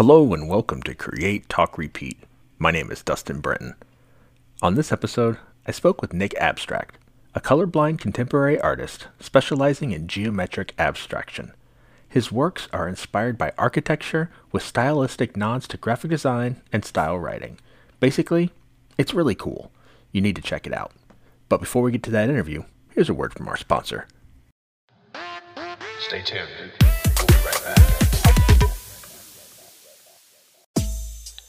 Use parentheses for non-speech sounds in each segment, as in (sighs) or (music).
Hello and welcome to Create, Talk, Repeat. My name is Dustin Brenton. On this episode, I spoke with Nick Abstract, a colorblind contemporary artist specializing in geometric abstraction. His works are inspired by architecture with stylistic nods to graphic design and style writing. Basically, it's really cool. You need to check it out. But before we get to that interview, here's a word from our sponsor. Stay tuned.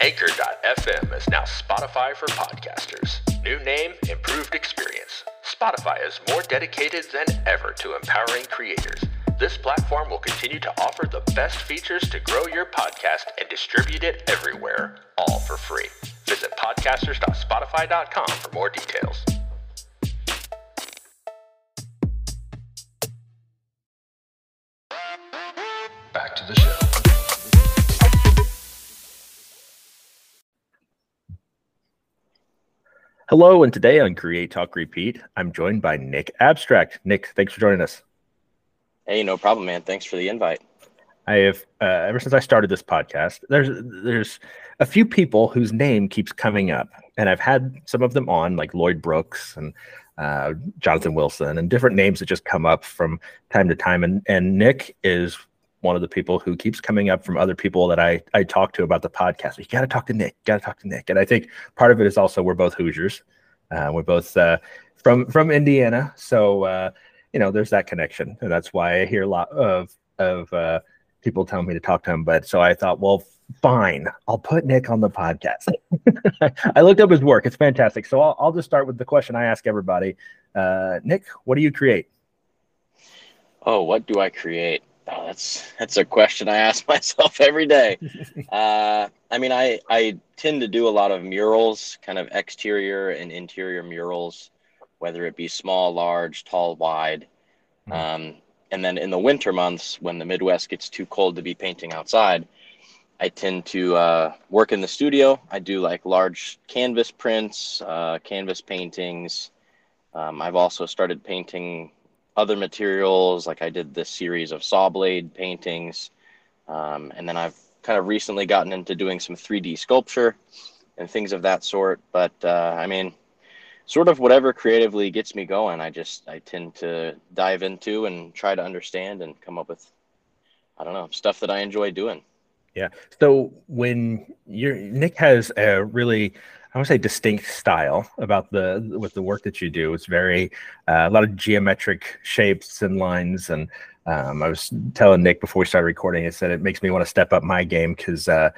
Anchor.fm is now Spotify for podcasters. New name, improved experience. Spotify is more dedicated than ever to empowering creators. This platform will continue to offer the best features to grow your podcast and distribute it everywhere, all for free. Visit podcasters.spotify.com for more details. Back to the show. Hello, and today on Create, Talk, Repeat, I'm joined by Nick Abstract. Nick, thanks for joining us. Hey, no problem, man. Thanks for the invite. I have uh, ever since I started this podcast. There's there's a few people whose name keeps coming up, and I've had some of them on, like Lloyd Brooks and uh, Jonathan Wilson, and different names that just come up from time to time. And and Nick is one of the people who keeps coming up from other people that I I talk to about the podcast. You got to talk to Nick. Got to talk to Nick. And I think part of it is also we're both Hoosiers. Uh, we're both uh, from from Indiana, so uh, you know there's that connection, and that's why I hear a lot of of uh, people telling me to talk to him. But so I thought, well, fine, I'll put Nick on the podcast. (laughs) I looked up his work; it's fantastic. So I'll, I'll just start with the question I ask everybody: uh, Nick, what do you create? Oh, what do I create? Oh, that's that's a question I ask (laughs) myself every day. (laughs) uh, I mean, I I tend to do a lot of murals, kind of exterior and interior murals, whether it be small, large, tall, wide. Hmm. Um, and then in the winter months, when the Midwest gets too cold to be painting outside, I tend to uh, work in the studio. I do like large canvas prints, uh, canvas paintings. Um, I've also started painting other materials, like I did this series of saw blade paintings. Um, and then I've kind of recently gotten into doing some 3D sculpture and things of that sort. But uh, I mean, sort of whatever creatively gets me going, I just I tend to dive into and try to understand and come up with, I don't know, stuff that I enjoy doing. Yeah. So when you're Nick has a really I would say distinct style about the with the work that you do. It's very uh, a lot of geometric shapes and lines. And um, I was telling Nick before we started recording, I said it makes me want to step up my game because uh,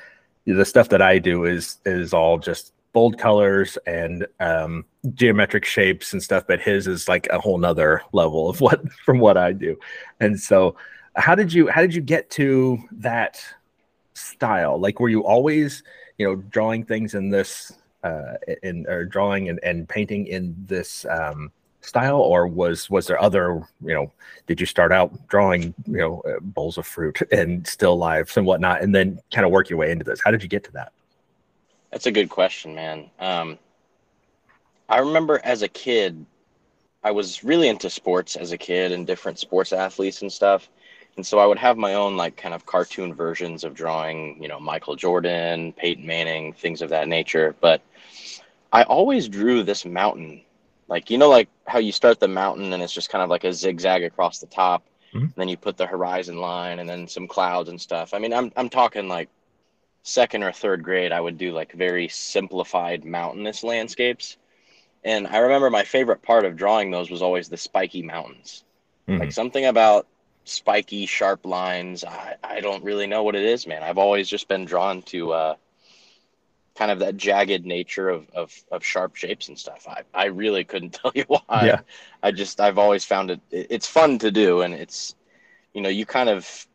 the stuff that I do is is all just bold colors and um, geometric shapes and stuff. But his is like a whole nother level of what (laughs) from what I do. And so, how did you how did you get to that style? Like, were you always you know drawing things in this uh, in or drawing and, and painting in this um, style, or was was there other you know? Did you start out drawing you know uh, bowls of fruit (laughs) and still lives and whatnot, and then kind of work your way into this? How did you get to that? That's a good question, man. Um, I remember as a kid, I was really into sports as a kid and different sports athletes and stuff. And so I would have my own like kind of cartoon versions of drawing, you know, Michael Jordan, Peyton Manning, things of that nature. But I always drew this mountain. Like, you know, like how you start the mountain and it's just kind of like a zigzag across the top. Mhm. Then you put the horizon line and then some clouds and stuff. I mean, I'm I'm talking like second or third grade, I would do like very simplified mountainous landscapes. And I remember my favorite part of drawing those was always the spiky mountains. Mhm. Like something about spiky, sharp lines. I, I don't really know what it is, man. I've always just been drawn to uh, kind of that jagged nature of, of, of sharp shapes and stuff. I, I really couldn't (laughs) tell you why. Yeah. I just, I've always found it, it- it's fun to do. And it's, you know, you kind of,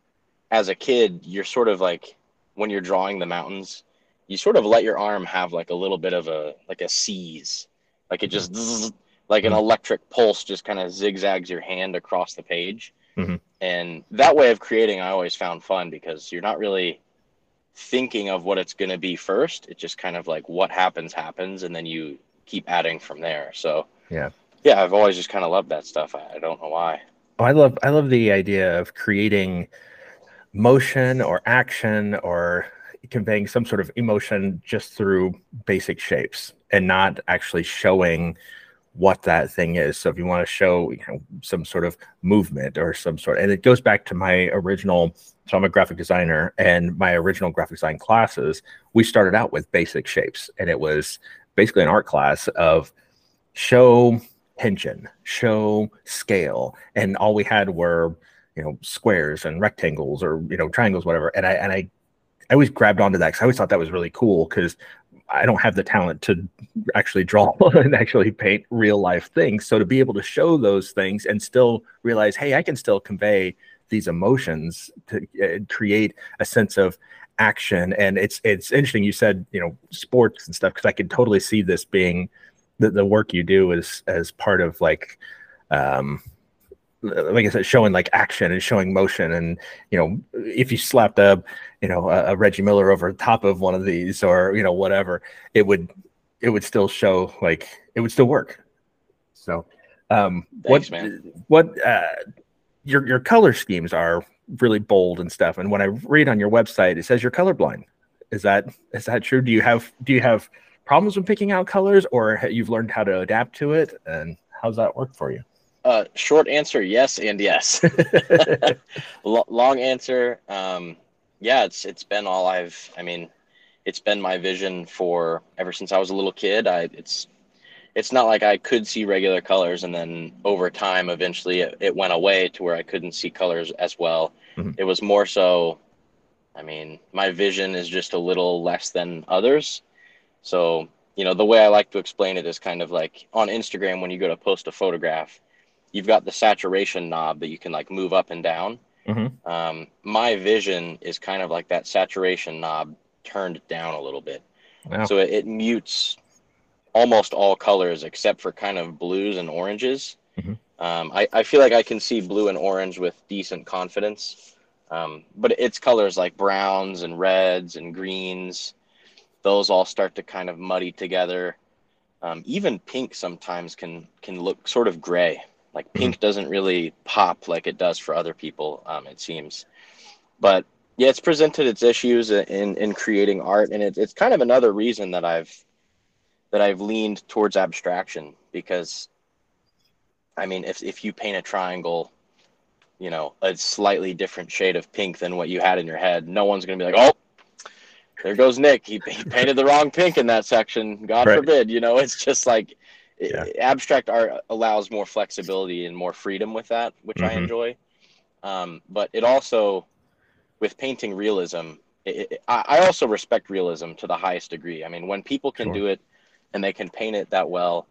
as a kid, you're sort of like, when you're drawing the mountains, you sort of let your arm have like a little bit of a, like a seize. Like it just, zzz, like an Mhm. electric pulse just kind of zigzags your hand across the page. Mhm. And that way of creating, I always found fun because you're not really thinking of what it's going to be first. It's just kind of like what happens, happens. And then you keep adding from there. So, Yeah. Yeah, I've always just kind of loved that stuff. I, I don't know why. Oh, I love I love the idea of creating motion or action or conveying some sort of emotion just through basic shapes and not actually showing what that thing is. So if you want to show you know, some sort of movement or some sort, and it goes back to my original. So I'm a graphic designer, and my original graphic design classes, we started out with basic shapes, and it was basically an art class of show tension, show scale, and all we had were you know squares and rectangles or you know triangles, whatever. And I and I I always grabbed onto that because I always thought that was really cool because I don't have the talent to actually draw (laughs) (laughs) and actually paint real life things. So to be able to show those things and still realize, hey, I can still convey these emotions to uh, create a sense of action. And it's it's interesting. You said you know sports and stuff because I can totally see this being the, the work you do as as part of like um like I said, showing like action and showing motion, and you know, if you slapped a, you know, a, a, Reggie Miller over top of one of these, or you know, whatever, it would, it would still show like it would still work. So, um, Thanks, what, man. what, uh, your your color schemes are really bold and stuff. And when I read on your website, it says you're colorblind. Is that is that true? Do you have do you have problems with picking out colors, or you've learned how to adapt to it? And how's that work for you? Uh, short answer, yes and yes. (laughs) (laughs) L- long answer, um, yeah, it's it's been all I've. I mean, it's been my vision for ever since I was a little kid. I it's it's not like I could see regular colors and then over time, eventually, it, it went away to where I couldn't see colors as well. Mm-hmm. It was more so. I mean, my vision is just a little less than others, so you know the way I like to explain it is kind of like on Instagram when you go to post a photograph you've got the saturation knob that you can like move up and down. Mm-hmm. Um, my vision is kind of like that saturation knob turned down a little bit. Wow. So it, it, mutes almost all colors except for kind of blues and oranges. Mm-hmm. Um, I, I feel like I can see blue and orange with decent confidence. Um, but it's colors like browns and reds and greens. Those all start to kind of muddy together. Um, even pink sometimes can can look sort of gray. Like pink mm-hmm. doesn't really pop like it does for other people, um, it seems. But yeah, it's presented its issues in in creating art, and it, it's kind of another reason that I've that I've leaned towards abstraction because, I mean, if if you paint a triangle, you know, a slightly different shade of pink than what you had in your head, no one's gonna be like, oh, there goes Nick. He, he painted the wrong pink in that section. God right. forbid. You know, it's just like yeah. abstract art allows more flexibility and more freedom with that, which mm-hmm. I enjoy. Um, but it also, with painting realism, it, it, I also respect realism to the highest degree. I mean, when people can sure. do it and they can paint it that well,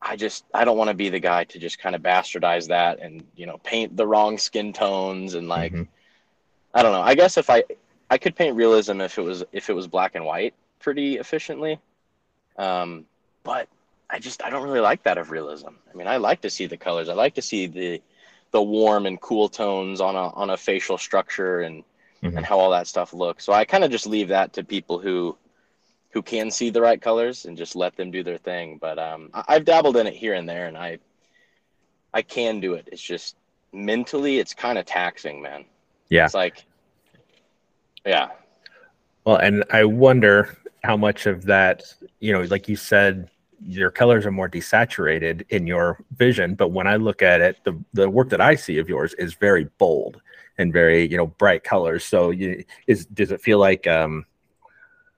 I just I don't want to be the guy to just kind of bastardize that and you know paint the wrong skin tones and like mm-hmm. I don't know. I guess if I I could paint realism if it was if it was black and white pretty efficiently. Um, but I just I don't really like that of realism. I mean, I like to see the colors. I like to see the the warm and cool tones on a on a facial structure and mm-hmm. and how all that stuff looks. So I kind of just leave that to people who who can see the right colors and just let them do their thing. But um, I, I've dabbled in it here and there, and I I can do it. It's just mentally, it's kind of taxing, man. Yeah, it's like yeah. Well, and I wonder how much of that, you know, like you said, your colors are more desaturated in your vision but when i look at it the, the work that i see of yours is very bold and very you know bright colors. So you is does it feel like um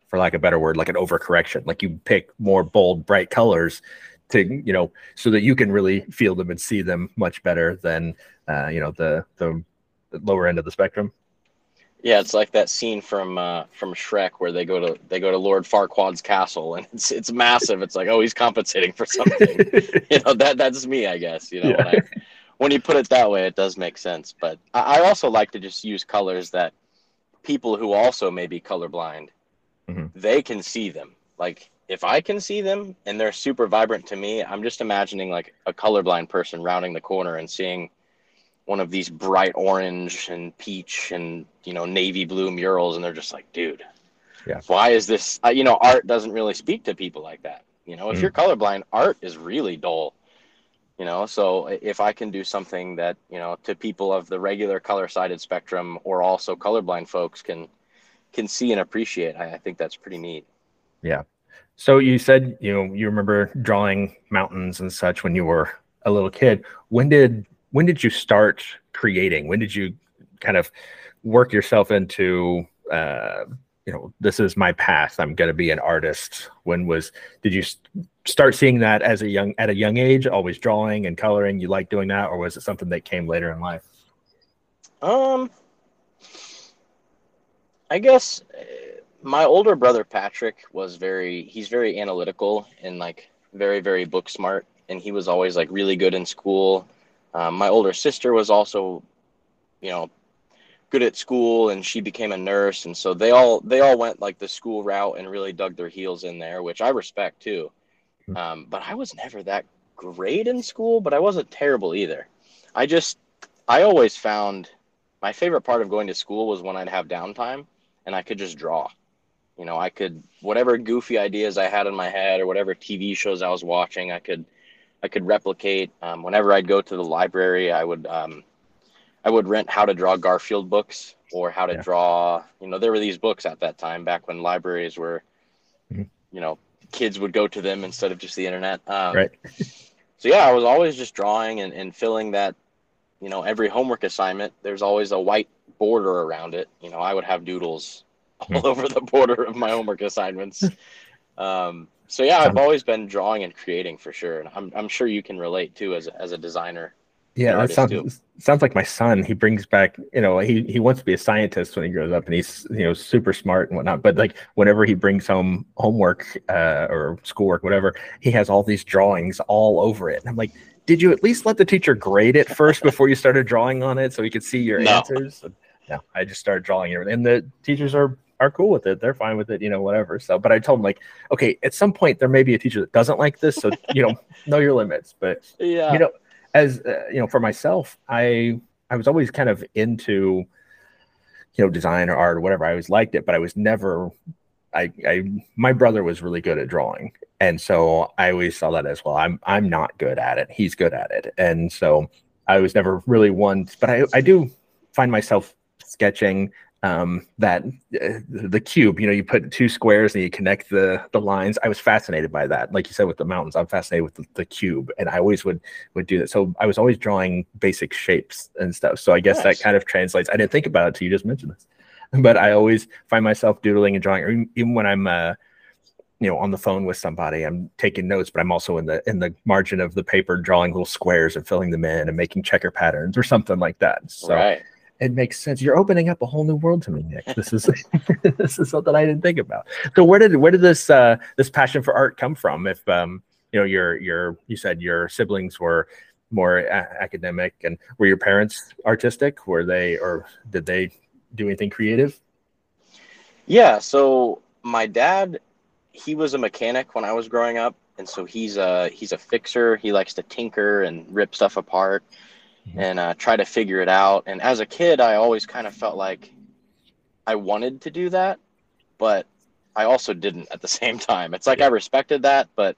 for lack of a better word like an overcorrection? Like you pick more bold bright colors to you know so that you can really feel them and see them much better than uh you know the the lower end of the spectrum yeah, it's like that scene from uh, from Shrek where they go to they go to Lord Farquaad's castle and (laughs) it's it's massive. It's like oh he's compensating for something. (laughs) you know that that's me I guess. You know yeah. when, I, when you put it that way, it does make sense. But I, I, also like to just use colors that people who also may be colorblind mm-hmm. they can see them. Like if I can see them and they're super vibrant to me, I'm just imagining like a colorblind person rounding the corner and seeing one of these bright orange and peach and you know navy blue murals and they're just like dude yeah why is this uh, you know art doesn't really speak to people like that you know if mm. you're colorblind art is really dull you know so if i can do something that you know to people of the regular color sided spectrum or also colorblind folks can can see and appreciate. I, I think that's pretty neat. Yeah. So you said you know you remember drawing mountains and such when you were a little kid. When did when did you start creating? When did you kind of work yourself into uh, you know this is my path. I'm going to be an artist. When was did you start seeing that as a young at a young age? Always drawing and coloring. You like doing that, or was it something that came later in life? Um, I guess uh, my older brother Patrick was very he's very analytical and like very very book smart and he was always like really good in school. Um, my older sister was also, you know, good at school and she became a nurse and so they all they all went like the school route and really dug their heels in there, which I respect too. Hmm. Um, but I was never that great in school, but I wasn't terrible either. I just I always found my favorite part of going to school was when I'd have downtime and I could just draw. You know, I could whatever goofy ideas I had in my head or whatever TV shows I was watching, I could I could replicate. Um, whenever I'd go to the library, I would um, I would rent how to draw Garfield books or how to yeah. draw. You know, there were these books at that time back when libraries were, mm-hmm. you know, kids would go to them instead of just the internet. Um, right. (laughs) so yeah, I was always just drawing and, and filling that. You know, every homework assignment, there's always a white border around it. You know, I would have doodles (laughs) all mm-hmm. over the border of my homework assignments. (laughs) Um, so yeah, I've always been drawing and creating for sure, and I'm I'm sure you can relate too as a, as a designer. Yeah, that sounds too. sounds like my son. He brings back, you know, he he wants to be a scientist when he grows up, and he's you know super smart and whatnot. But like whenever he brings home homework uh, or schoolwork, whatever, he has all these drawings all over it. And I'm like, did you at least let the teacher grade it first before you started drawing on it so he could see your no. answers? No, I just started drawing it, and the teachers are are cool with it. They're fine with it, you know, whatever. So, but I told them like, okay, at some point there may be a teacher that doesn't like this, so you know, (laughs) know your limits. But yeah, you know, as uh, you know, for myself, I I was always kind of into you know design or art or whatever. I always liked it, but I was never. I, I my brother was really good at drawing, and so I always saw that as well. I'm I'm not good at it. He's good at it, and so I was never really one. But I I do find myself sketching um, that uh, the cube, you know, you put two squares and you connect the the lines. I was fascinated by that. Like you said with the mountains, I'm fascinated with the, the cube, and I always would would do that. So I was always drawing basic shapes and stuff. So I guess nice. that kind of translates. I didn't think about it until you just mentioned this, but I always find myself doodling and drawing, even when I'm. Uh, you know on the phone with somebody i'm taking notes but i'm also in the in the margin of the paper drawing little squares and filling them in and making checker patterns or something like that so right it makes sense. You're opening up a whole new world to me, Nick. This is (laughs) this is something I didn't think about. So where did where did this uh, this passion for art come from? If um, you know your your you said your siblings were more a- academic, and were your parents artistic? Were they or did they do anything creative? Yeah. So my dad, he was a mechanic when I was growing up, and so he's a he's a fixer. He likes to tinker and rip stuff apart. And uh, try to figure it out. And as a kid, I always kind of felt like I wanted to do that, but I also didn't at the (laughs) same time. It's like yeah. I respected that, but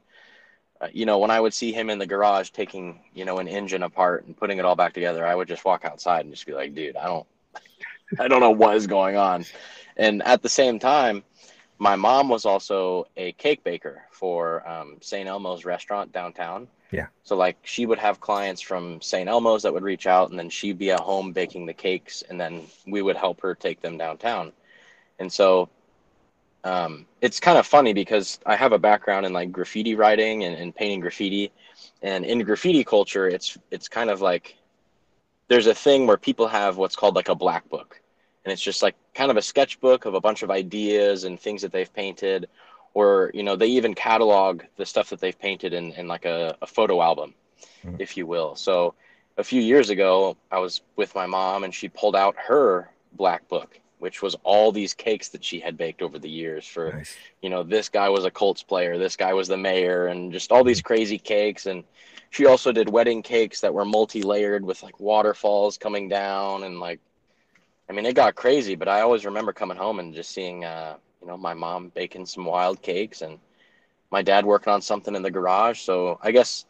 uh, you know, when I would see him in the garage taking, you know, an engine apart and putting it all back together, I would just walk outside and just be like, dude, I don't, (laughs) I don't know what is going on. And at the same time, my mom was also a cake baker for um, St. Elmo's restaurant downtown. Yeah. So like she would have clients from St. Elmo's that would reach out and then she'd be at home baking the cakes and then we would help her take them downtown. And so um, it's kind of funny because I have a background in like graffiti writing and, and painting graffiti. And in graffiti culture, it's it's kind of like there's a thing where people have what's called like a black book. And it's just like kind of a sketchbook of a bunch of ideas and things that they've painted or you know they even catalog the stuff that they've painted in, in like a, a photo album mm-hmm. if you will so a few years ago i was with my mom and she pulled out her black book which was all these cakes that she had baked over the years for nice. you know this guy was a colts player this guy was the mayor and just all these mm-hmm. crazy cakes and she also did wedding cakes that were multi-layered with like waterfalls coming down and like i mean it got crazy but i always remember coming home and just seeing uh, you know, my mom baking some wild cakes and my dad working on something in the garage. So I guess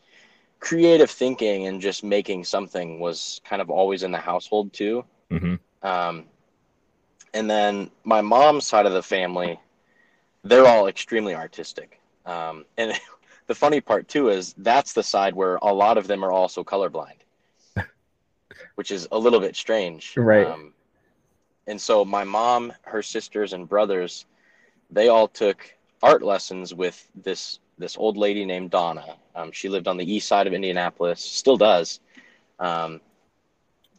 creative thinking and just making something was kind of always in the household too. Mm-hmm. Um, and then my mom's side of the family, they're all extremely artistic. Um, and (laughs) the funny part too is that's the side where a lot of them are also colorblind, (laughs) which is a little bit strange. Right. Um, and so my mom, her sisters, and brothers, they all took art lessons with this this old lady named Donna. Um, she lived on the east side of Indianapolis, still does. Um,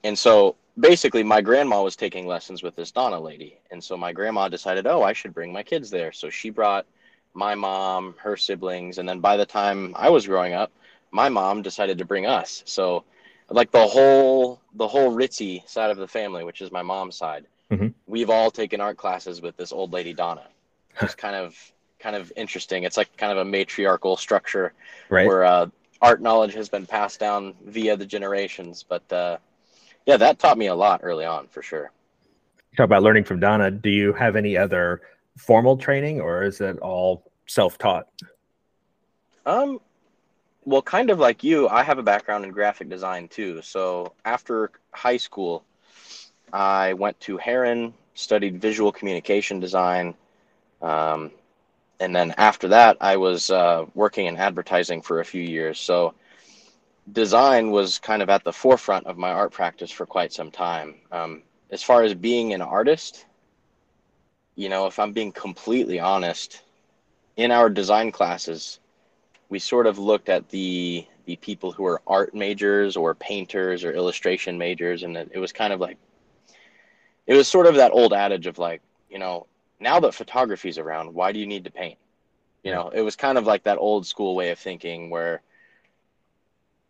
and so basically, my grandma was taking lessons with this Donna lady. And so my grandma decided, oh, I should bring my kids there. So she brought my mom, her siblings. And then by the time I was growing up, my mom decided to bring us. So like the whole the whole ritzy side of the family, which is my mom's side, mm-hmm. we've all taken art classes with this old lady Donna. (laughs) It's kind of kind of interesting. It's like kind of a matriarchal structure right. where uh, art knowledge has been passed down via the generations. But uh, yeah, that taught me a lot early on for sure. Talk about learning from Donna. Do you have any other formal training, or is it all self-taught? Um, well, kind of like you, I have a background in graphic design too. So after high school, I went to Herron, studied visual communication design. Um, and then after that, I was uh, working in advertising for a few years. So design was kind of at the forefront of my art practice for quite some time. Um, as far as being an artist, you know, if I'm being completely honest, in our design classes, we sort of looked at the the people who are art majors or painters or illustration majors, and it was kind of like it was sort of that old adage of like, you know, now that photography's around, why do you need to paint? You know, it was kind of like that old school way of thinking where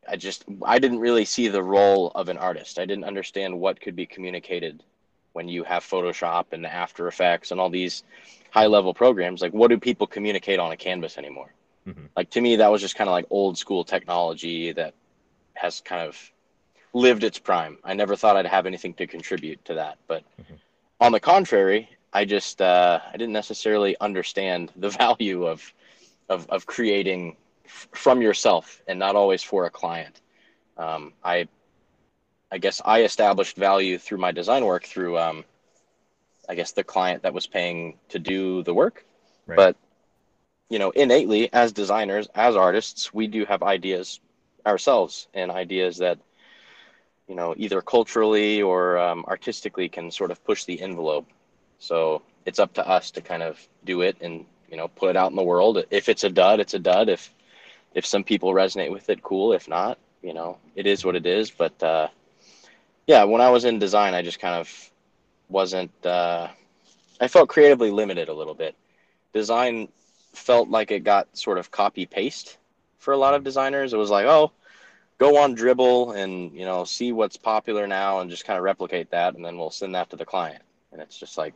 I just I didn't really see the role of an artist. I didn't understand what could be communicated when you have Photoshop and After Effects and all these high level programs. Like what do people communicate on a canvas anymore? Mm-hmm. Like to me that was just kind of like old school technology that has kind of lived its prime. I never thought I'd have anything to contribute to that, but mm-hmm. on the contrary, I just uh, I didn't necessarily understand the (laughs) value of of, of creating f- from yourself and not always for a client. Um, I I guess I established value through my design work through um, I guess the client that was paying to do the work, right. but you know innately as designers as artists we do have ideas ourselves and ideas that you know either culturally or um, artistically can sort of push the envelope so it's up to us to kind of do it and you know put it out in the world. If it's a dud, it's a dud. If if some people resonate with it, cool. If not, you know, it is what it is. But uh, yeah, when I was in design, I just kind of wasn't. Uh, I felt creatively limited a little bit. Design felt like it got sort of copy paste for a lot of designers. It was like, oh, go on Dribbble and you know see what's popular now and just kind of replicate that, and then we'll send that to the client. And it's just like,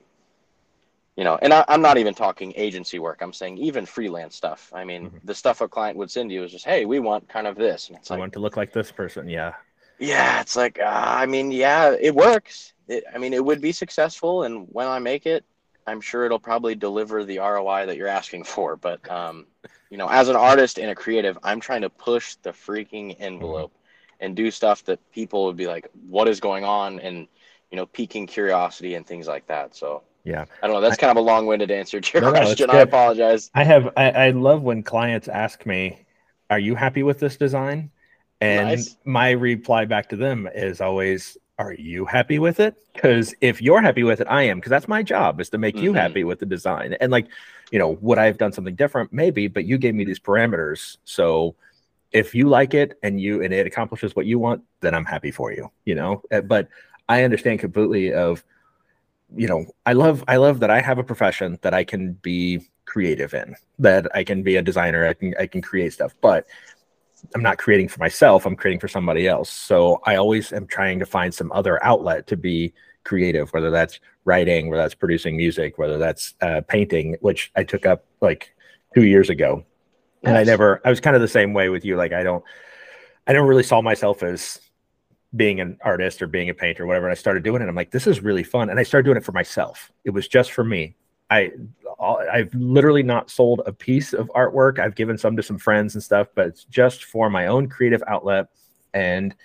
you know, and I, am not even talking agency work. I'm saying even freelance stuff. I mean, mm-hmm. the stuff a client would send you is just, hey, we want kind of this. And it's I like, want to look like this person. Yeah. Yeah. It's like, uh, I mean, yeah, it works. It, I mean, it would be successful. And when I make it, I'm sure it'll probably deliver the ROI that you're asking for. But, um, you know, as an artist and a creative, I'm trying to push the freaking envelope mm-hmm. and do stuff that people would be like, what is going on? And, you know, piquing curiosity and things like that. So, yeah. I don't know. That's kind of a long-winded answer to your no, question. No, I apologize. I have. I, I love when clients ask me, "Are you happy with this design?" And nice. my reply back to them is always, "Are you happy with it?" Because if you're happy with it, I am. Because that's my job is to make mm-hmm. you happy with the design. And like, you know, would I have done something different? Maybe. But you gave me these parameters, so if you like it and you and it accomplishes what you want, then I'm happy for you. You know. Eh, but I understand completely of you know, I love I love that I have a profession that I can be creative in, that I can be a designer, I can I can create stuff, but I'm not creating for myself, I'm creating for somebody else. So I always am trying to find some other outlet to be creative, whether that's writing, whether that's producing music, whether that's uh, painting, which I took up like two years ago. And I never, I was kind of the same way with you. Like, I don't, I don't really saw myself as being an artist or being a painter or whatever. And I started doing it. I'm like, this is really fun. And I started doing it for myself. It was just for me. I I've literally not sold a piece of artwork. I've given some to some friends and stuff, but it's just for my own creative outlet. And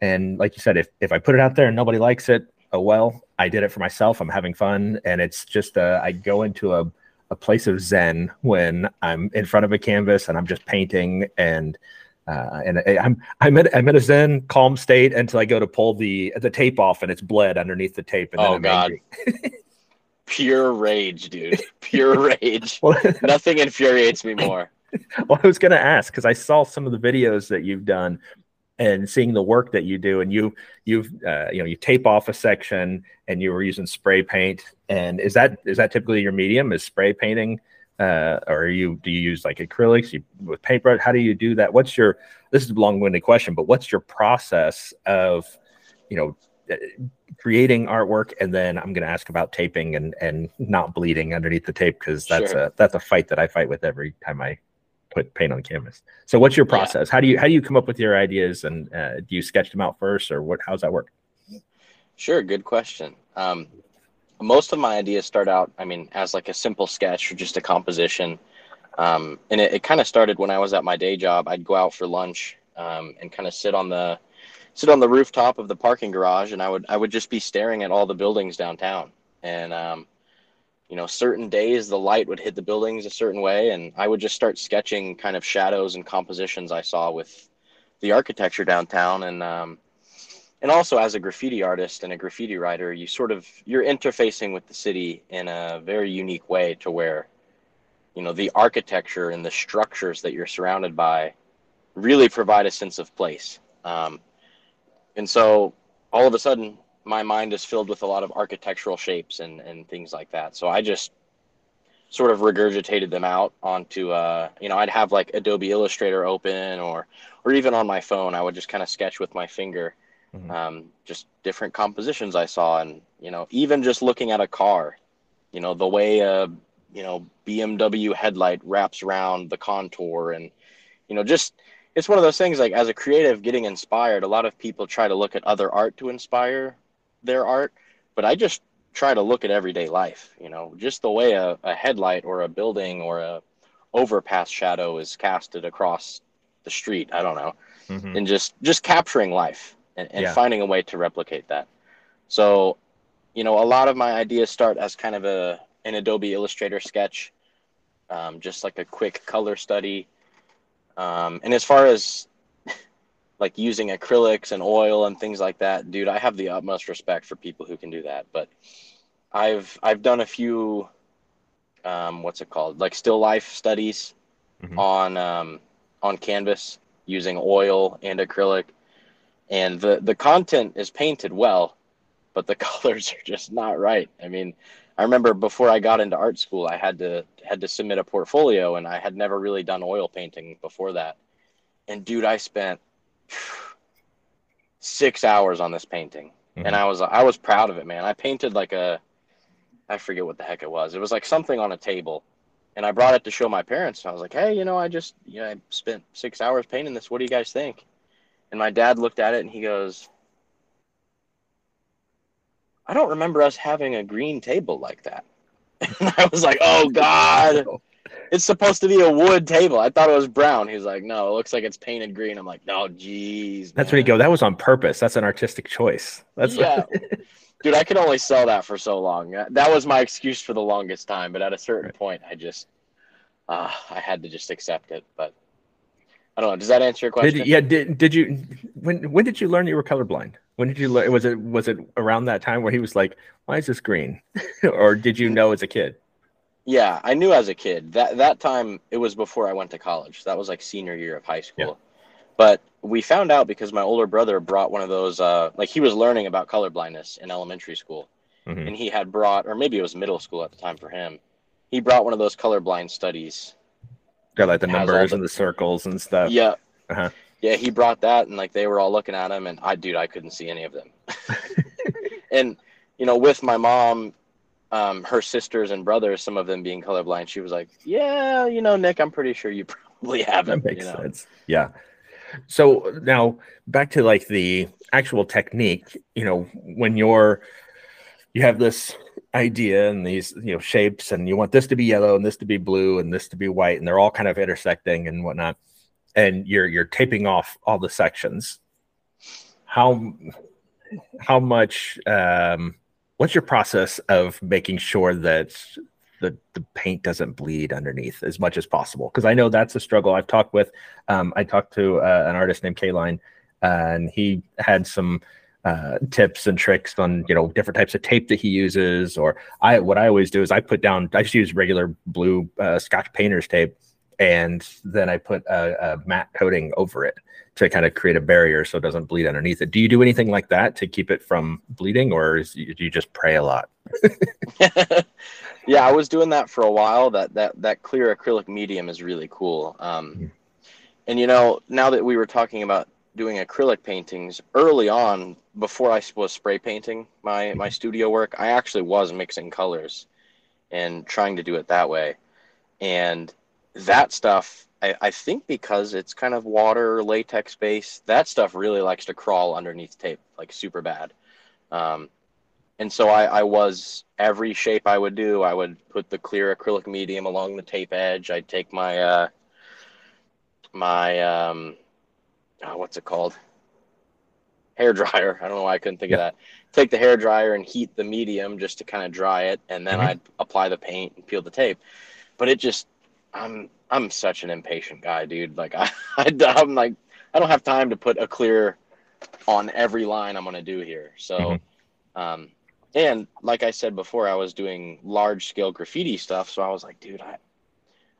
and like you said, if if I put it out there and nobody likes it, oh well, I did it for myself. I'm having fun, and it's just uh, I go into a a place of zen when I'm in front of a canvas and I'm just painting and uh, and I, I'm I'm at I'm in a zen calm state until I go to pull the the tape off and it's bled underneath the tape. And oh God, (laughs) pure rage, dude, pure (laughs) rage. well, Nothing infuriates me more. (laughs) Well, I was gonna ask because I saw some of the videos that you've done and seeing the work that you do and you you've uh, you know you tape off a section and you were using spray paint and is that is that typically your medium is spray painting uh, or you do you use like acrylics you with paintbrush how do you do that what's your this is a long-winded question but what's your process of you know creating artwork and then i'm going to ask about taping and and not bleeding underneath the tape because that's sure. a that's a fight that i fight with every time i put paint on canvas. So what's your process? Yeah. How do you how do you come up with your ideas and uh, do you sketch them out first or what how's that work? Sure, good question. Um, most of my ideas start out, I mean, as like a simple sketch or just a composition. Um, and it, it kind of started when I was at my day job. I'd go out for lunch um, and kind of sit on the sit on the rooftop of the parking garage, and I would I would just be staring at all the buildings downtown. And um, you know, certain days the light would hit the buildings a certain way, and I would just start sketching kind of shadows and compositions I saw with the architecture downtown, and um, and also as a graffiti artist and a graffiti writer, you sort of you're interfacing with the city in a very unique way to where, you know, the architecture and the structures that you're surrounded by really provide a sense of place. Um, and so all of a sudden, my mind is filled with a lot of architectural shapes and, and things like that. So I just sort of regurgitated them out onto, uh, you know, I'd have like Adobe Illustrator open or, or even on my phone, I would just kind of sketch with my finger, mm-hmm. um, just different compositions I saw. And, you know, even just looking at a car, you know, the way a, you know, BMW headlight wraps around the contour and, you know, just, it's one of those things like as a creative getting inspired, a lot of people try to look at other art to inspire their art, but I just try to look at everyday life, you know, just the way a, a headlight or a building or a overpass shadow is casted across the street. I don't know. Mm-hmm. And just just capturing life and, and yeah. finding a way to replicate that. So, you know, a lot of my ideas start as kind of a an Adobe Illustrator sketch, um, just like a quick color study. Um, and as far as (laughs) like using acrylics and oil and things like that, dude, I have the utmost respect for people who can do that. But I've I've done a few um, what's it called? Like still life studies mm-hmm. on um, on canvas using oil and acrylic. And the the content is painted well, but the (laughs) colors are just not right. I mean, I remember before I got into art school, I had to had to submit a portfolio and I had never really done oil painting before that. And dude, I spent (sighs) six hours on this painting, mm-hmm. and I was I was proud of it, man. I painted like a I forget what the heck it was. It was like something on a table, and I brought it to show my parents. I was like, hey, you know, I just you know I spent six hours painting this. What do you guys think? And my dad looked at it and he goes, I don't remember us having a green table like that. (laughs) And I was like, oh God. (laughs) it's supposed to be a wood table. I thought it was brown. He's like, no, it looks like it's painted green. I'm like, no, jeez. That's where you go. That was on purpose. That's an artistic choice. That's yeah. (laughs) Dude, I could only sell that for so long. That was my excuse for the longest time. But at a certain right. point, I just, uh, I had to just accept it. But I don't know. Does that answer your question? Did, yeah. Did, did you, when, when did you learn you were colorblind? When did you learn? Was it, was it around that time where he was like, why is this green? (laughs) or did you know as a kid? Yeah, I knew as a kid. That that time it was before I went to college. That was like senior year of high school. Yeah. But we found out because my older brother brought one of those uh, like he was learning about color blindness in elementary school. Mm-hmm. And he had brought or maybe it was middle school at the time for him. He brought one of those colorblind studies. Got like the numbers the, and the circles and stuff. Yeah. Uh-huh. Yeah, he brought that and like they were all looking at him and I dude, I couldn't see any of them. (laughs) and you know, with my mom um, her sisters and brothers, some of them being colorblind, she was like, "Yeah, you know, Nick, I'm pretty sure you (laughs) probably haven't." That makes you know? sense. Yeah. So now back to like the actual technique. You know, when you're you have this idea and these you know shapes, and you want this to be yellow and this to be blue and this to be white, and they're all kind of intersecting and whatnot, and you're you're taping off all the sections. How how much um, what's your process of making sure that the, the paint doesn't bleed underneath as much as possible because i know that's a struggle i've talked with um, i talked to uh, an artist named Kayline, and he had some uh, tips and tricks on you know different types of tape that he uses or i what i always do is i put down i just use regular blue uh, scotch painter's tape and then i put a, a matte coating over it to kind of create a barrier so it doesn't bleed underneath it. Do you do anything like that to keep it from bleeding, or is, do you just pray a lot? (laughs) yeah, I was doing that for a while. That that that clear acrylic medium is really cool. Um, mm. And you know, now that we were talking about doing acrylic paintings early on, before I was spray painting my my studio work, I actually was mixing colors and trying to do it that way. And that stuff I, I think because it's kind of water latex based, that stuff really likes to crawl underneath tape like super bad. Um, and so I, I was every shape I would do, I would put the clear acrylic medium along the tape edge. I'd take my uh, my um, oh, what's it called? Hair dryer. I don't know why I couldn't think of that. Take the hair dryer and heat the medium just to kind of dry it, and then mm-hmm. I'd apply the paint and peel the tape. But it just I'm I'm such an impatient guy, dude. Like (laughs) I, I am like I don't have time to put a clear on every line I'm gonna do here. So, mm-hmm. um, and like I said before, I was doing large scale graffiti stuff. So I was like, dude, I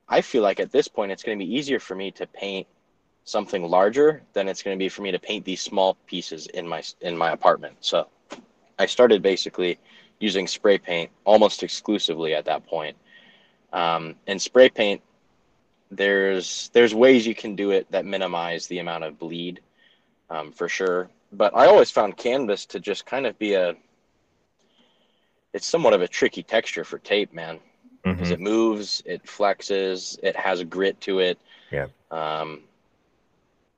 I feel like at this point it's gonna be easier for me to paint something larger than it's going to be for me to paint these small pieces in my in my apartment. So I started basically using spray paint almost exclusively at that point. Um, and spray paint there's there's ways you can do it that minimize the amount of bleed um, for sure. But i always found canvas to just kind of be a it's somewhat of a tricky texture for tape man. Because mm-hmm. it moves it flexes it has a grit to it. Yeah. Um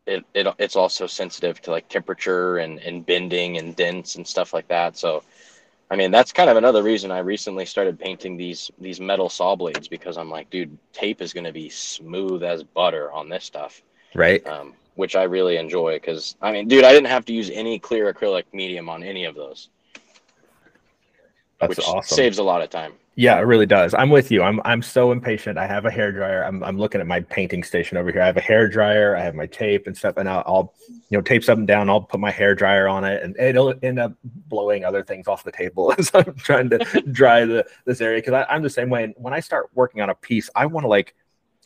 it, it it's also sensitive to like temperature and and bending and dents and stuff like that. So I mean, that's kind of another reason I recently started painting these these metal saw blades because I'm like, dude, tape is going to be smooth as butter on this stuff, right? Um, which I really enjoy because I mean, dude, I didn't have to use any clear acrylic medium on any of those. That's which awesome. Saves a lot of time. Yeah, it really does. I'm with you. I'm I'm so impatient. I have a hair dryer. I'm I'm looking at my painting station over here. I have a hair dryer. I have my tape and stuff, and I'll, I'll you know tape something down. I'll put my hair dryer on it, and it'll end up blowing other things off the table (laughs) as I'm trying to (laughs) dry the this area. Because I'm the same way. And when I start working on a piece, I want to like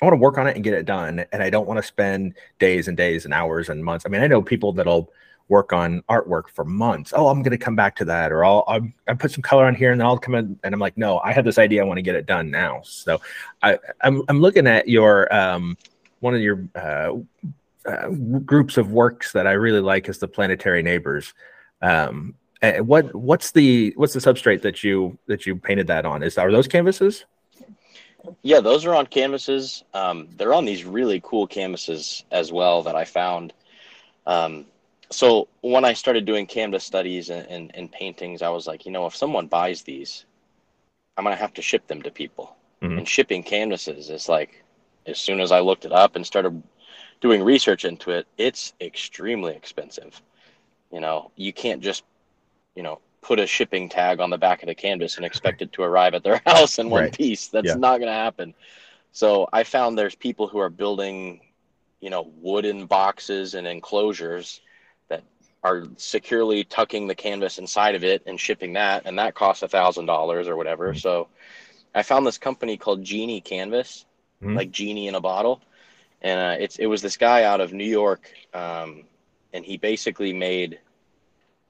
I want to work on it and get it done, and I don't want to spend days and days and hours and months. I mean, I know people that'll work on artwork for months. Oh, I'm going to come back to that, or I'll, I'll I put some color on here, and then I'll come in, and I'm like, no, I have this idea, I want to get it done now. So, I I'm I'm looking at your um one of your uh, uh, groups of works that I really like is the Planetary Neighbors. Um, what what's the what's the substrate that you that you painted that on? Is are those canvases? Yeah, those are on canvases. Um, they're on these really cool canvases as well that I found. Um, so when I started doing canvas studies and, and, and, paintings, I was like, you know, if someone buys these, I'm gonna have to ship them to people. Mm-hmm. And shipping canvases is like, as soon as I looked it up and started doing research into it, it's extremely expensive. You know, you can't just, you know, put a shipping tag on the back of the canvas and expect it to arrive at their (laughs) house in one right. piece. That's yeah. not gonna happen. So I found there's people who are building, you know, wooden boxes and enclosures are securely tucking the canvas inside of it and shipping that, and that costs a thousand dollars or whatever. Mm-hmm. So I found this company called Genie Canvas, mm-hmm. like genie in a bottle, and uh, it's it was this guy out of New York, um, and he basically made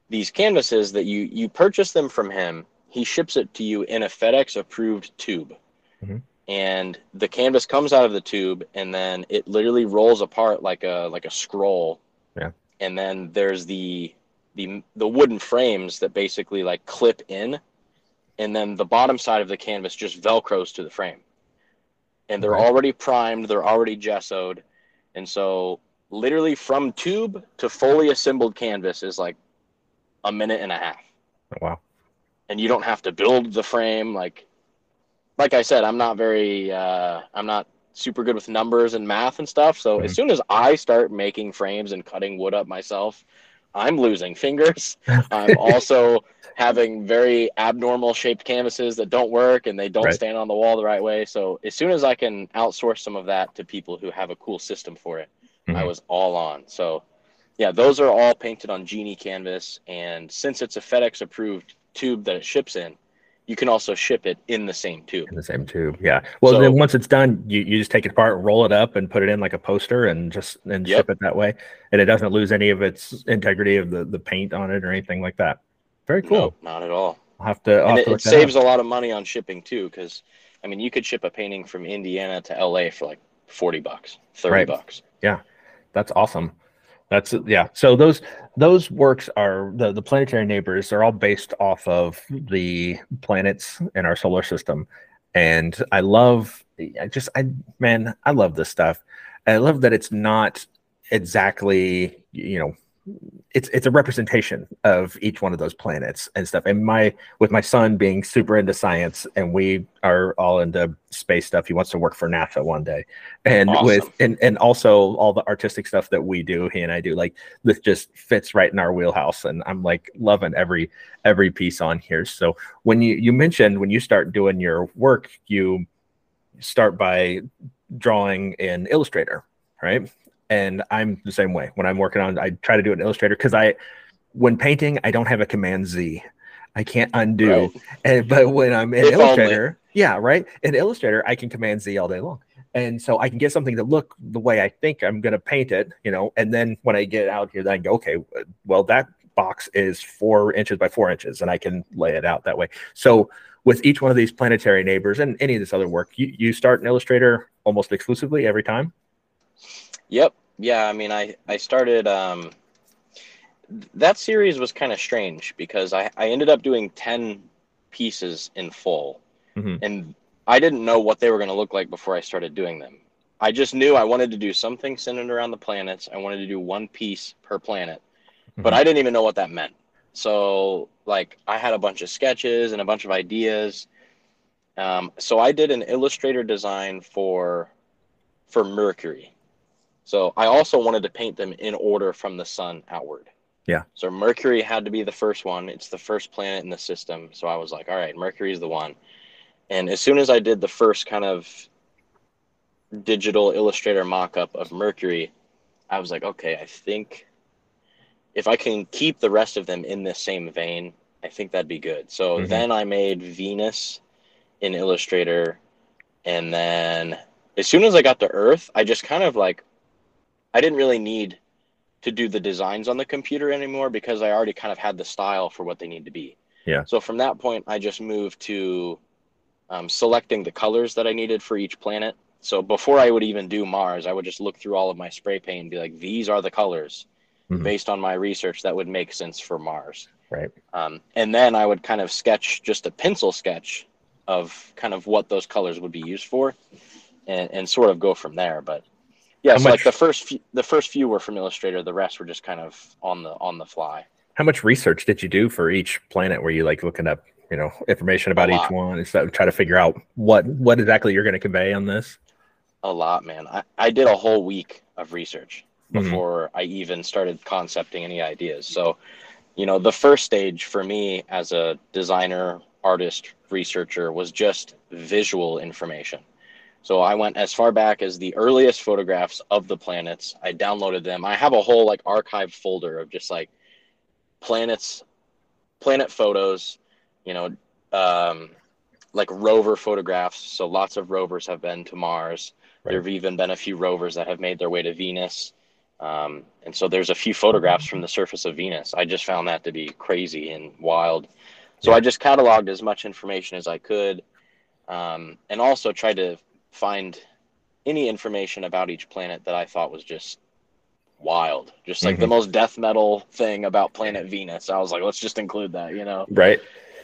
these canvases that you you purchase them from him. He ships it to you in a FedEx approved tube. Mm-hmm. And the canvas comes out of the tube, and then it literally rolls apart like a like a scroll and then there's the the the wooden frames that basically like clip in and then the bottom side of the canvas just velcros to the frame. And they're right. already primed they're already gessoed and so literally from tube to fully assembled canvas is like a minute and a half. Oh, wow. And you don't have to build the frame like like i said i'm not very uh, i'm not super good with numbers and math and stuff. So mm-hmm. as soon as I start making frames and cutting wood up myself, I'm losing fingers. (laughs) I'm also having very abnormal shaped canvases that don't work and they don't Right. stand on the wall the right way. So as soon as I can outsource some of that to people who have a cool system for it, I Mhm. was all on. So yeah, those are all painted on Genie canvas. And since it's a FedEx approved tube that it ships in, you can also ship it in the same tube. in the same tube. Yeah. Well, So- then once it's done, you, you just take it apart, roll it up, and put it in like a poster, and just and Yep. ship it that way, and it doesn't lose any of its integrity of the the paint on it or anything like that. Very cool. No, not at all. I'll have to. I'll and have it, to it that saves up. a lot of money on shipping too because i mean you could ship a painting from indiana to la for like 40 bucks 30 Right. bucks Yeah, That's awesome. That's yeah. So those those works are the the planetary neighbors are all based off of hmm. the planets in our solar system, and I love. I just I man, I love this stuff. I love that it's not exactly you know it's it's a representation of each one of those planets and stuff. And my with my son being super into science and we are all into space stuff he wants to work for nasa one day. And with and and also all the artistic stuff that we do he and i do like this just fits right in our wheelhouse. And i'm like loving every every piece on here. So when you you mentioned when you start doing your work you start by drawing in illustrator right and i'm the same way. When i'm working on i try to do it in illustrator because i when painting i don't have a command z. I can't undo. Right. and but when i'm in If only. illustrator yeah right? In illustrator i can command z all day long. And so i can get something to look the way i think i'm going to paint it you know and then when i get out here then i go okay well that box is four inches by four inches and i can lay it out that way. So with each one of these planetary neighbors and any of this other work you, you start in illustrator almost exclusively every time? Yep yeah i mean i i started um that series was kind of strange because i i ended up doing 10 pieces in full Mhm. and i didn't know what they were going to look like before i started doing them i just knew i wanted to do something centered around the planets i wanted to do one piece per planet but Mhm. I didn't even know what that meant. So, like, I had a bunch of sketches and a bunch of ideas. Um, so I did an illustrator design for for Mercury. So I also wanted to paint them in order from the sun outward. Yeah. So Mercury had to be the first one. It's the first planet in the system. So I was like, all right, Mercury's the one. And as soon as I did the first kind of digital illustrator mock-up of Mercury, I was like, okay, I think if I can keep the rest of them in this same vein, I think that'd be good. So Mhm. then I made Venus in Illustrator, and then as soon as I got to Earth, I just kind of like I didn't really need to do the designs on the computer anymore because I already kind of had the style for what they need to be. Yeah. So from that point, I just moved to um, selecting the colors that I needed for each planet. So before I would even do Mars, I would just look through all of my spray paint and be like, these are the colors Mhm. based on my research that would make sense for Mars. Right. Um, and then I would kind of sketch just a pencil sketch of kind of what those colors would be used for and, and sort of go from there. But yeah, so like the first few, the first few were from Illustrator, the rest were just kind of on the on the fly. How much research did you do for each planet? Were you like looking up, you know, information about each one and stuff, try to figure out what what exactly you're going to convey on this? A lot, man. I, I did a whole week of research Mhm. before I even started concepting any ideas. So, you know, the first stage for me as a designer, artist, researcher was just visual information. So I went as far back as the earliest photographs of the planets. I downloaded them. I have a whole like archive folder of just like planets, planet photos, you know, um, like rover photographs. So lots of rovers have been to Mars. Right. There have even been a few rovers that have made their way to Venus. Um, and so there's a few photographs from the surface of Venus. I just found that to be crazy and wild. So Yeah. I just cataloged as much information as I could um, and also tried to find any information about each planet that I thought was just wild. Just like the Mhm. most death metal thing about planet Venus. I was like, let's just include that, you know? Right.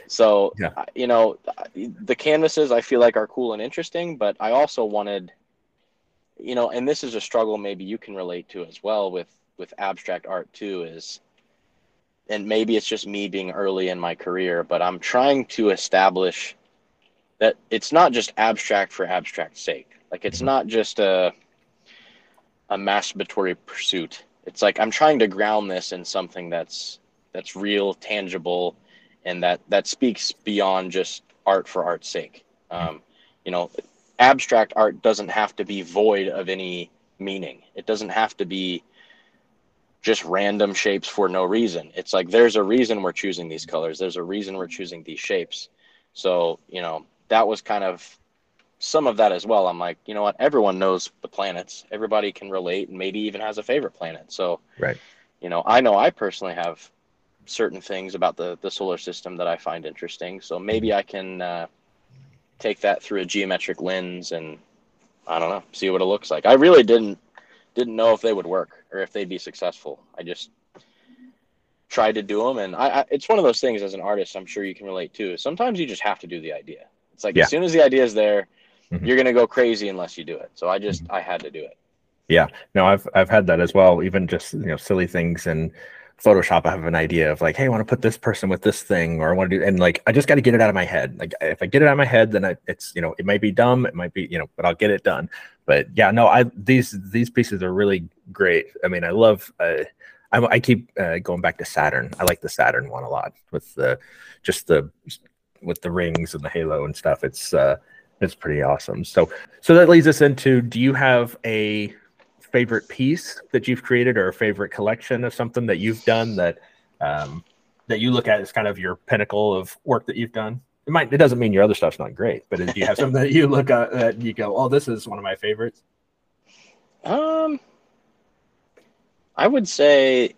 So, Yeah. You know, the canvases I feel like are cool and interesting, but I also wanted, you know, and this is a struggle maybe you can relate to as well with with abstract art too is and maybe it's just me being early in my career, but I'm trying to establish that it's not just abstract for abstract sake. Like it's Mhm. not just a a masturbatory pursuit. it's like I'm trying to ground this in something that's that's real, tangible, and that that speaks beyond just art for art's sake. Um, you know, abstract art doesn't have to be void of any meaning. It doesn't have to be just random shapes for no reason. It's like there's a reason we're choosing these colors. There's a reason we're choosing these shapes. So, you know, that was kind of some of that as well. I'm like, you know what? Everyone knows the planets. Everybody can relate and maybe even has a favorite planet. So, right. You know, I know I personally have certain things about the the solar system that I find interesting. So maybe I can uh, take that through a geometric lens and I don't know, see what it looks like. I really didn't didn't know if they would work or if they'd be successful. I just tried to do them, and I, I it's one of those things as an artist. I'm sure you can relate to. Sometimes you just have to do the idea. It's like yeah. as soon as the idea is there, mm-hmm. you're gonna go crazy unless you do it. So I just mm-hmm. I had to do it. Yeah, no, I've I've had that as well. Even just you know silly things and Photoshop, I have an idea of like, hey, I want to put this person with this thing, or I want to do, and like, I just got to get it out of my head. Like, if I get it out of my head, then I, it's, you know, it might be dumb, it might be, you know, but I'll get it done. But yeah, no, I these these pieces are really great. I mean, I love. Uh, I, I keep uh, going back to Saturn. I like the Saturn one a lot with the just the with the rings and the halo and stuff. It's uh, it's pretty awesome. So so that leads us into: Do you have a favorite piece that you've created or a favorite collection of something that you've done that um, that you look at as kind of your pinnacle of work that you've done? It might it doesn't mean your other stuff's not great, but do you have something that you look at that you go, "Oh, this is one of my favorites"? Um, I would say,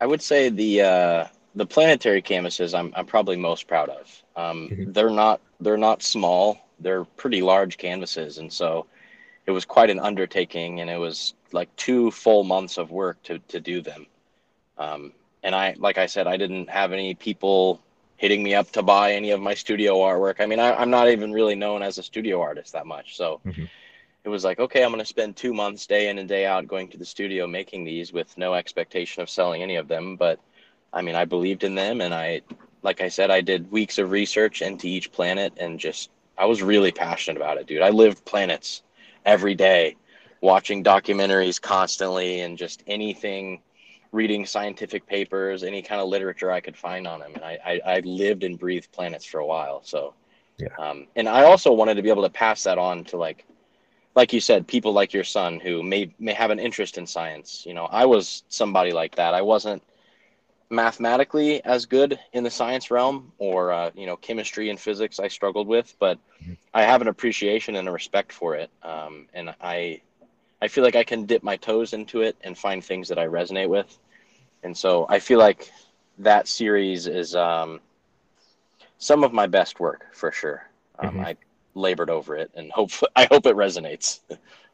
I would say the uh, the planetary canvases I'm I'm probably most proud of. Um, mm-hmm. They're not they're not small. They're pretty large canvases, and so it was quite an undertaking, and it was like two full months of work to to do them. Um, and I, like I said, I didn't have any people hitting me up to buy any of my studio artwork. I mean, I, am not even really known as a studio artist that much, so. Mm-hmm. It was like, okay, I'm going to spend two months day in and day out going to the studio making these with no expectation of selling any of them. But I mean, I believed in them, and I, like I said, I did weeks of research into each planet, and just I was really passionate about it, dude. I lived planets every day, watching documentaries constantly and just anything, reading scientific papers, any kind of literature I could find on them. And I, I, I lived and breathed planets for a while. So, yeah. Um, and I also wanted to be able to pass that on to like, like you said, people like your son who may may have an interest in science. You know, I was somebody like that. I wasn't mathematically as good in the science realm or uh, you know chemistry and physics i struggled with but mm-hmm. i have an appreciation and a respect for it um, and i i feel like i can dip my toes into it and find things that i resonate with. And so i feel like that series is um, some of my best work for sure. Um, mm-hmm. i labored over it and hope (laughs) i hope it resonates.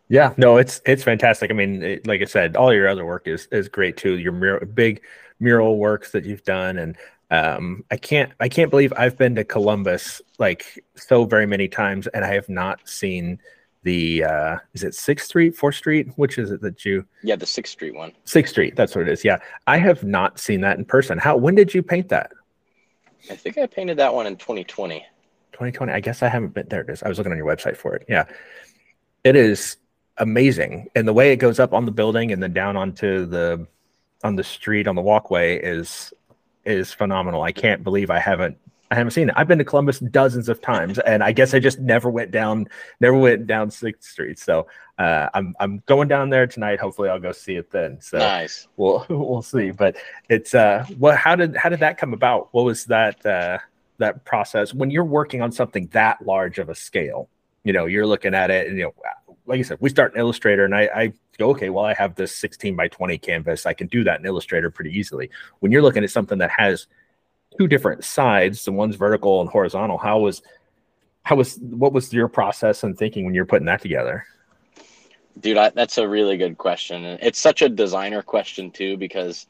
Yeah no it's it's fantastic. I mean it, like i said all your other work is is great too. Your big mural works that you've done and um, I can't I can't believe I've been to Columbus like so very many times and I have not seen the uh is it Sixth Street, Fourth Street? Which is it that you Yeah, the Sixth Street one. Sixth Street, that's what it is. Yeah. I have not seen that in person. How when did you paint that? I think I painted that one in 2020. 2020. I guess I haven't been there it is. I was looking on your website for it. Yeah. It is amazing. And the way it goes up on the building and then down onto the on the street on the walkway is is phenomenal. I can't believe I haven't I haven't seen it. I've been to Columbus dozens of times, and I guess I just never went down, never went down Sixth Street. So uh, I'm I'm going down there tonight. Hopefully, I'll go see it then. So nice. We'll (laughs) we'll see. But it's uh, what? How did how did that come about? What was that uh, that process when you're working on something that large of a scale? You know, you're looking at it, and you know, like I said, we start in Illustrator, and I, I go, okay, well, I have this 16 by 20 canvas. I can do that in Illustrator pretty easily. When you're looking at something that has two different sides, the one's vertical and horizontal, how was how was what was your process and thinking when you're putting that together? Dude, I, that's a really good question. It's such a designer question too because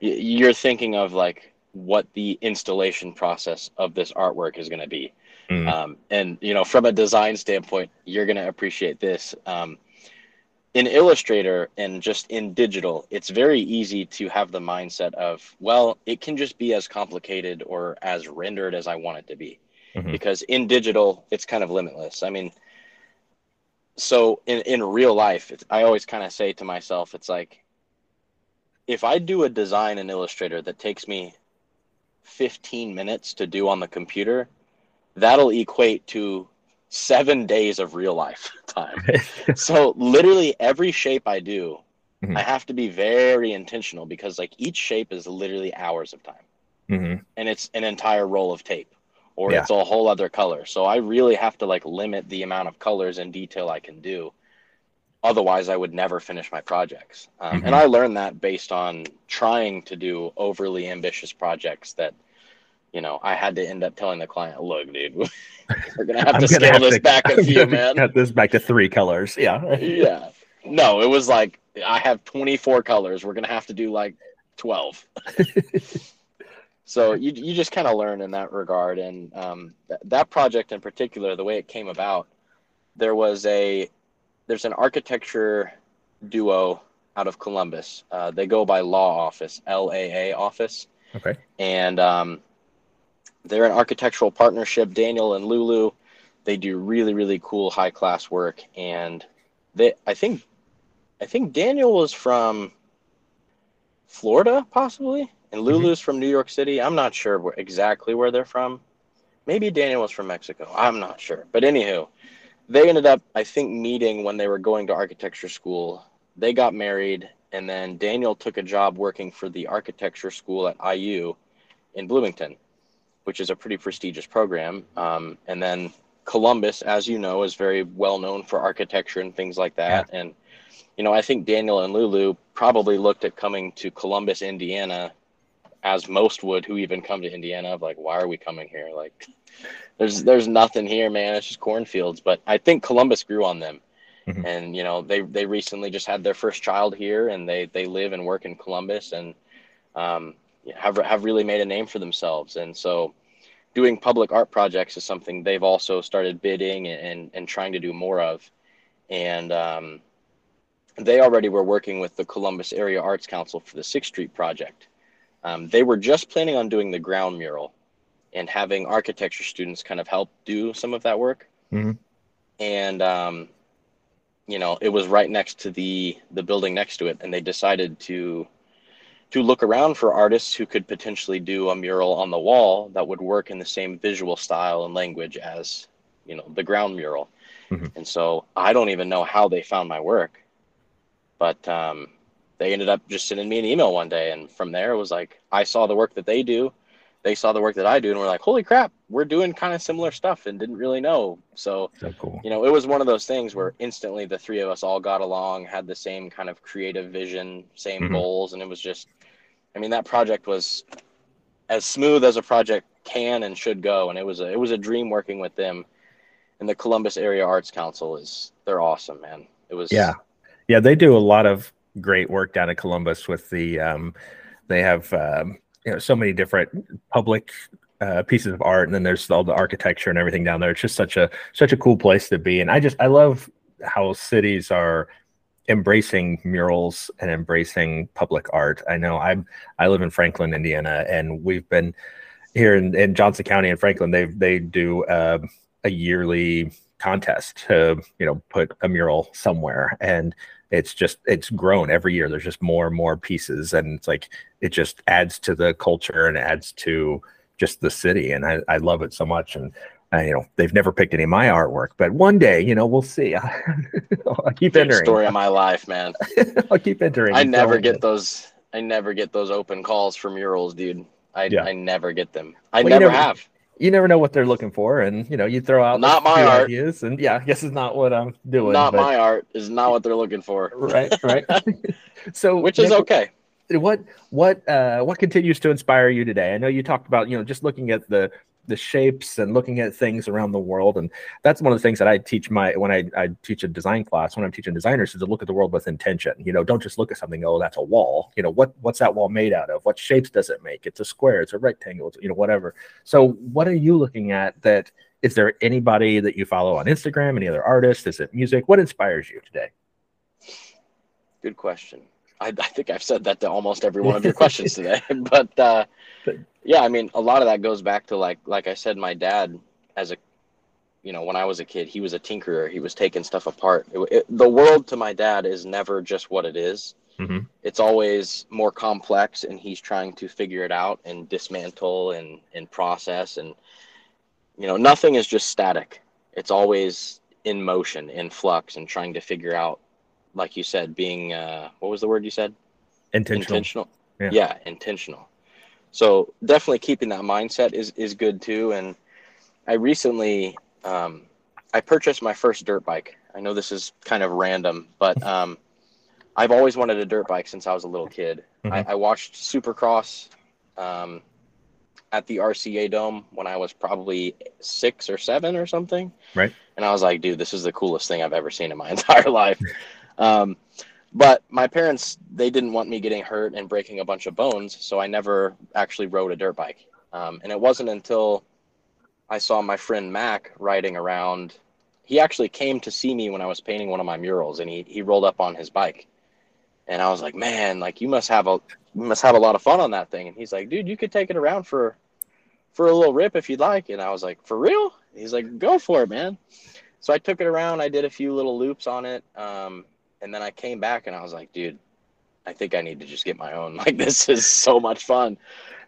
you're thinking of like what the installation process of this artwork is going to be. Mm-hmm. Um, and you know, from a design standpoint, you're going to appreciate this. Um, in Illustrator and just in digital, it's very easy to have the mindset of, well, it can just be as complicated or as rendered as I want it to be. Mm-hmm. Because in digital, it's kind of limitless. I mean, so in, in real life, I always kind of say to myself, it's like, if I do a design in Illustrator that takes me 15 minutes to do on the computer, that'll equate to seven days of real life (laughs) time. (laughs) so literally every shape I do, Mhm. I have to be very intentional because like each shape is literally hours of time hmm and it's an entire roll of tape or Yeah. it's a whole other color. So I really have to like limit the amount of colors and detail I can do. Otherwise, I would never finish my projects. Um, Mhm. And I learned that based on trying to do overly ambitious projects that, you know, I had to end up telling the client, look, dude, (laughs) we're to (laughs) have to gonna scale have this to- back a (laughs) few, gonna man. Cut this back to three colors. Yeah. yeah. No, it was like, I have 24 colors. We're to have to do like 12. so you, you just kind of learn in that regard. And um, th- that project in particular, the way it came about, there was a, there's an architecture duo out of Columbus. Uh, they go by Law Office, LAA Office Okay. and um, they're an architectural partnership. Daniel and Lulu, they do really really cool high class work, and they I think I think Daniel was from Florida possibly, and mm-hmm. Lulu's from New York City. I'm not sure where, exactly where they're from. Maybe Daniel was from Mexico. I'm not sure, but anywho, they ended up I think meeting when they were going to architecture school. They got married, and then Daniel took a job working for the architecture school at IU in Bloomington, which is a pretty prestigious program. Um, and then Columbus, as you know, is very well known for architecture and things like that. And, you know, I think Daniel and Lulu probably looked at coming to Columbus, Indiana, as most would who even come to Indiana, of like, why are we coming here? Like, there's there's nothing here, man. It's just cornfields. But I think Columbus grew on them. Mhm. And you know they they recently just had their first child here, and they they live and work in Columbus, and um, have have really made a name for themselves. And so, doing public art projects is something they've also started bidding and and trying to do more of. And um, they already were working with the Columbus Area Arts Council for the Sixth Street project. Um, they were just planning on doing the ground mural and having architecture students kind of help do some of that work. Mhm. And um, you know, it was right next to the the building next to it, and they decided to to look around for artists who could potentially do a mural on the wall that would work in the same visual style and language as you know the ground mural. Mhm. And so I don't even know how they found my work, but um, they ended up just sending me an email one day, and from there it was like I saw the work that they do, they saw the work that I do, and we're like, holy crap, we're doing kind of similar stuff, and didn't really know. So So cool. you know, it was one of those things where instantly the three of us all got along, had the same kind of creative vision, same Mhm. goals, and it was just, I mean, that project was as smooth as a project can and should go, and it was a it was a dream working with them. And the Columbus Area Arts Council is they're awesome, man. It was Yeah. Yeah, they do a lot of great work down in Columbus with the um they have um you know so many different public uh, pieces of art and then there's all the architecture and everything down there. It's just such a such a cool place to be. And I just I love how cities are embracing murals and embracing public art. I know I'm I live in Franklin, Indiana, and we've been here in, in Johnson County and Franklin. They they do um a yearly contest to you know put a mural somewhere. And it's just it's grown every year. There's just more and more pieces. And it's like it just adds to the culture and adds to just the city. And i, I love it so much. And uh, you know they've never picked any of my artwork but one day you know we'll see (laughs) i'll keep big entering story of my life, man. (laughs) i'll keep entering I never get those. I never get those open calls for murals, dude. I Yeah. I never get them. I Well, never never- have. you never know what they're looking for and you know you throw out Not my art. ideas and yeah i guess it's not what i'm doing Not my art is not what they're looking for. right right (laughs) so Which is Nick, okay. what what uh what continues to inspire you today i know you talked about you know just looking at the the shapes and looking at things around the world. And that's one of the things that i teach my when i, I teach a design class when i'm teaching designers is to look at the world with intention. You know don't just look at something oh that's a wall. You know what what's that wall made out of? What shapes does it make? It's a square it's a rectangle it's, you know whatever. So what are you looking at that is there anybody that you follow on instagram any other artists is it music? What inspires you today? Good question. I, I think I've said that to almost every one of your (laughs) questions today. (laughs) But uh, yeah, I mean, a lot of that goes back to like like I said, my dad as a you know when I was a kid, he was a tinkerer. He was taking stuff apart. It, it, the world to my dad is never just what it is. Mhm. it's always more complex and he's trying to figure it out and dismantle and, and process and you know nothing is just static it's always in motion in flux and trying to figure out like you said being uh, what was the word you said Intentional. intentional Yeah. yeah. intentional so definitely keeping that mindset is is good too and i recently um, i purchased my first dirt bike i know this is kind of random but (laughs) um, i've always wanted a dirt bike since i was a little kid I, Mhm. I watched supercross um, at the rca dome when i was probably six or seven or something Right. and i was like dude this is the coolest thing i've ever seen in my (laughs) entire life (laughs) um, but my parents they didn't want me getting hurt and breaking a bunch of bones so i never actually rode a dirt bike. Um, and it wasn't until i saw my friend mac riding around he actually came to see me when i was painting one of my murals and he, he rolled up on his bike. And i was like man like you must have a you must have a lot of fun on that thing. And he's like dude you could take it around for for a little rip if you'd like. And i was like for real? He's like go for it man. So i took it around. I did a few little loops on it. Um, and then I came back and I was like, dude, I think I need to just get my own. (laughs) Like this is so much fun.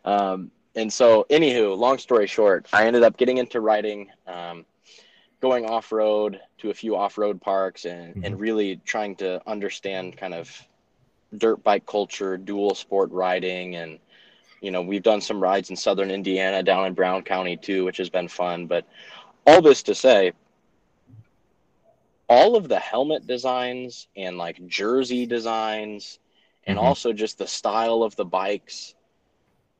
Um, and so, anywho, long story short, I ended up getting into riding, um, going off road to a few off road parks, and and really trying to understand kind of dirt bike culture, dual sport riding, and you know we've done some rides in southern Indiana, down in Brown County too, which has been fun. But all this to say, all of the helmet designs and like jersey designs and Mhm. also just the style of the bikes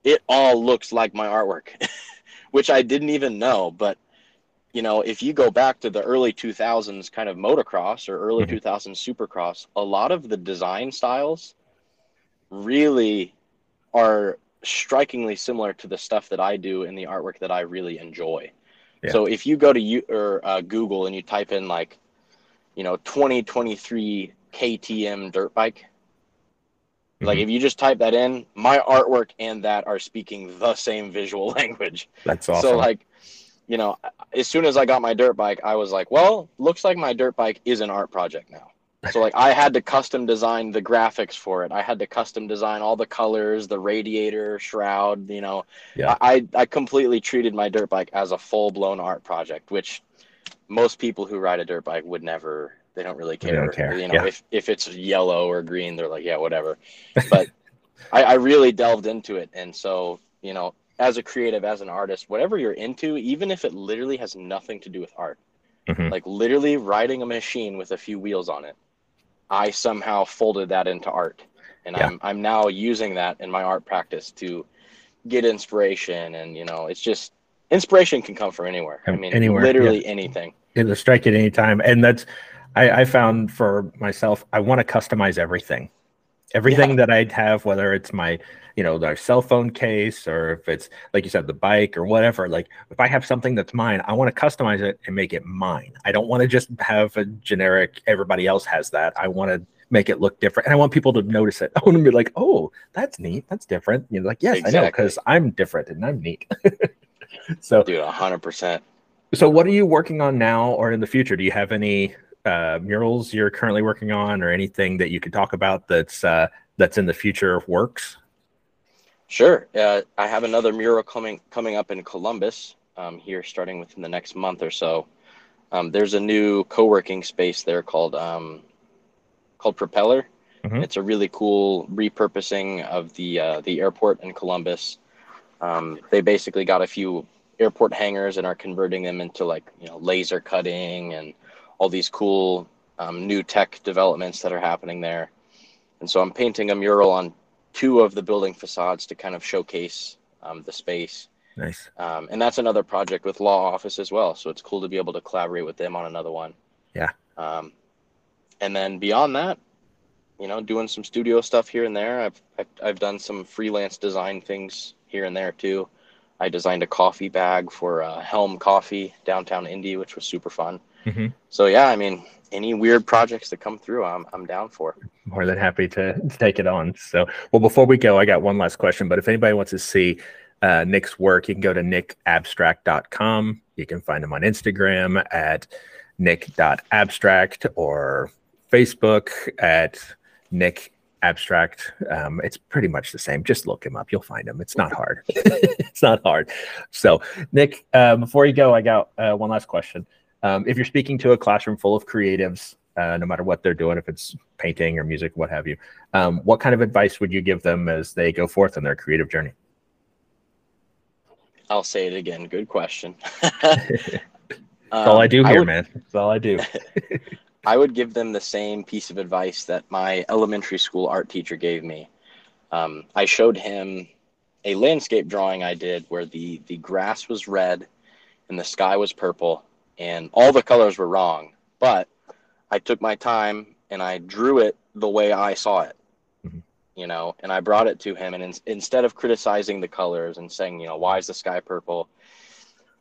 it all looks like my artwork (laughs) which i didn't even know but you know if you go back to the early 2000s kind of motocross or early Mhm. 2000s supercross a lot of the design styles really are strikingly similar to the stuff that i do in the artwork that i really enjoy Yeah. so if you go to you or uh, google and you type in like you know 2023 KTM dirt bike. Like Mhm. if you just type that in, my artwork and that are speaking the same visual (laughs) language. That's awesome. So like, you know, as soon as I got my dirt bike, I was like, well, looks like my dirt bike is an art project now. So like I had to custom design the graphics for it. I had to custom design all the colors, the radiator, shroud, you know. Yeah. I I completely treated my dirt bike as a full-blown art project, which most people who ride a dirt bike would never they don't really They care. don't care, You know, yeah. if if it's yellow or green, they're like, yeah, whatever. (laughs) But I, I really delved into it. And so, you know, as a creative, as an artist, whatever you're into, even if it literally has nothing to do with art, Mhm. like literally riding a machine with a few wheels on it, I somehow folded that into art. And Yeah. I'm I'm now using that in my art practice to get inspiration and you know, it's just inspiration can come from anywhere. I mean anywhere, literally anything. It'll strike at any time. And that's I, I found for myself, I want to customize everything. Everything Yeah. that I'd have, whether it's my, you know, our cell phone case or if it's like you said, the bike or whatever. Like if I have something that's mine, I want to customize it and make it mine. I don't want to just have a generic, everybody else has that. I want to make it look different. And I want people to notice it. (laughs) I want to be like, oh, that's neat. That's different. You know, like, yes, I know, because I'm different and I'm neat. (laughs) so Dude, hundred percent. So, what are you working on now or in the future? Do you have any uh, murals you're currently working on, or anything that you could talk about that's uh, that's in the future of works? Sure. Uh, I have another mural coming coming up in Columbus um, here, starting within the next month or so. Um, there's a new co-working space there called um, called Propeller. Mhm. It's a really cool repurposing of the uh, the airport in Columbus. Um, they basically got a few airport hangars and are converting them into like you know laser cutting and all these cool um, new tech developments that are happening there. And so I'm painting a mural on two of the building facades to kind of showcase um, the space. Nice. Um, and that's another project with law office as well. So it's cool to be able to collaborate with them on another one. Yeah. Um, and then beyond that, you know, doing some studio stuff here and there. I've, I've I've done some freelance design things here and there too. I designed a coffee bag for uh, Helm Coffee downtown Indy, which was super fun. Mhm. So yeah, I mean, any weird projects that come through, I'm I'm down for. More than happy to, to take it on. So, well, before we go, I got one last question. But if anybody wants to see uh, Nick's work, you can go to nickabstract.com. You can find him on Instagram at nick.abstract or Facebook at Nick abstract. Um, it's pretty much the same. Just look him up. You'll find him. It's not hard. (laughs) it's not hard. So, Nick, uh, before you go, I got uh, one last question. Um, if you're speaking to a classroom full of creatives, uh, no matter what they're doing, if it's painting or music, what have you, um, what kind of advice would you give them as they go forth on their creative journey? I'll say it again. Good question. (laughs) (laughs) That's all I do um, here, I would, man. That's all I do. I would give them the same piece of advice that my elementary school art teacher gave me. Um, I showed him a landscape drawing I did where the the grass was red and the sky was purple and all the colors were wrong, but I took my time and I drew it the way I saw it. Mm-hmm. You know, and I brought it to him and in, instead of criticizing the colors and saying, you know, why is the sky purple?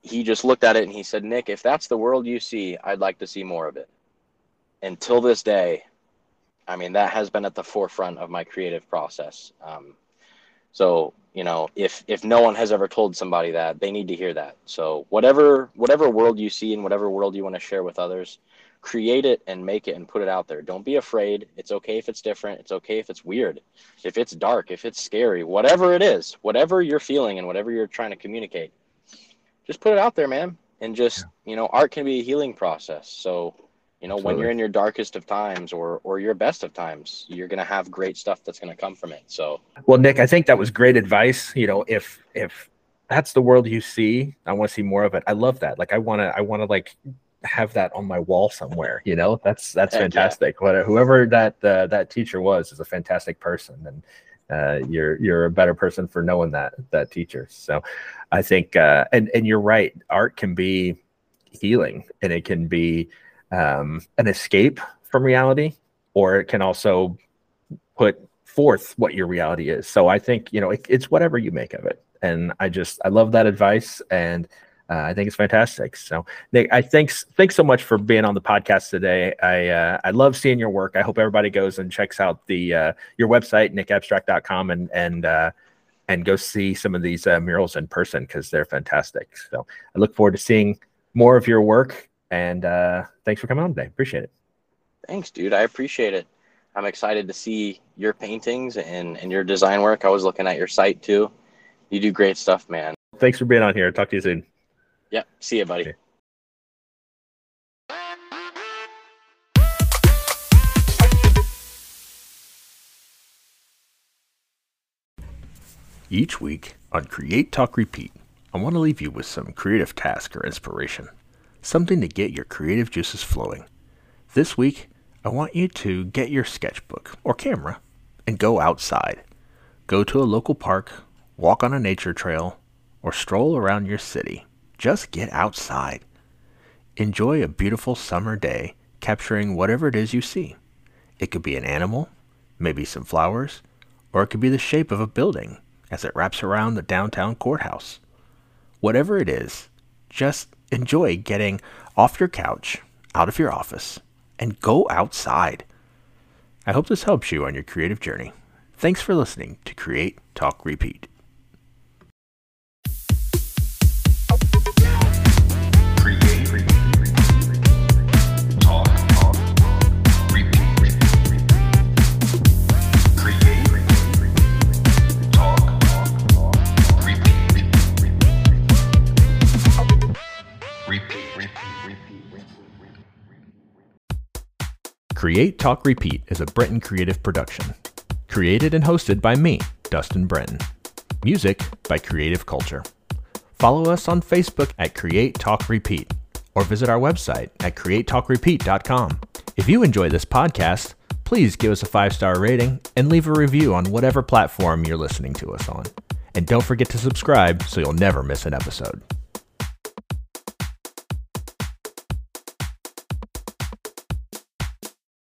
He just looked at it and he said, "Nick, if that's the world you see, I'd like to see more of it." Until this day, I mean, that has been at the forefront of my creative process. Um, so, you know, if if no one has ever told somebody that, they need to hear that. So, whatever whatever world you see and whatever world you want to share with others, create it and make it and put it out there. Don't be afraid. It's okay if it's different. It's okay if it's weird. If it's dark, if it's scary, whatever it is, whatever you're feeling and whatever you're trying to communicate, just put it out there, man. And just, yeah. you know, art can be a healing process. So, you know, Absolutely. when you're in your darkest of times or or your best of times, you're gonna have great stuff that's gonna come from it. So well, Nick, I think that was great advice. You know, if if that's the world you see, I want to see more of it. I love that. Like I wanna I wanna like have that on my wall somewhere. You know, that's that's fantastic. Yeah. Whoever that uh, that teacher was is a fantastic person, and uh, you're you're a better person for knowing that that teacher. So, I think uh, and and you're right. Art can be healing, and it can be um, an escape from reality, or it can also put forth what your reality is. So I think you know it, it's whatever you make of it, and I just I love that advice, and uh, I think it's fantastic. So Nick, I thanks thanks so much for being on the podcast today. I uh, I love seeing your work. I hope everybody goes and checks out the uh, your website nickabstract.com and and uh, and go see some of these uh, murals in person because they're fantastic. So I look forward to seeing more of your work and uh, thanks for coming on today. Appreciate it. Thanks, dude. I appreciate it. I'm excited to see your paintings and, and your design work. I was looking at your site too. You do great stuff, man. Thanks for being on here. Talk to you soon. Yep. See you, buddy. Okay. Each week on Create Talk Repeat, I want to leave you with some creative task or inspiration something to get your creative juices flowing. This week, I want you to get your sketchbook or camera and go outside. Go to a local park, walk on a nature trail, or stroll around your city. Just get outside. Enjoy a beautiful summer day capturing whatever it is you see. It could be an animal, maybe some flowers, or it could be the shape of a building as it wraps around the downtown courthouse. Whatever it is, just enjoy getting off your couch, out of your office, and go outside. I hope this helps you on your creative journey. Thanks for listening to Create, Talk, Repeat. Create, Talk, Repeat is a Brenton Creative production. Created and hosted by me, Dustin Brenton. Music by Creative Culture. Follow us on Facebook at Create Talk Repeat or visit our website at createtalkrepeat.com. If you enjoy this podcast, please give us a five star rating and leave a review on whatever platform you're listening to us on. And don't forget to subscribe so you'll never miss an episode.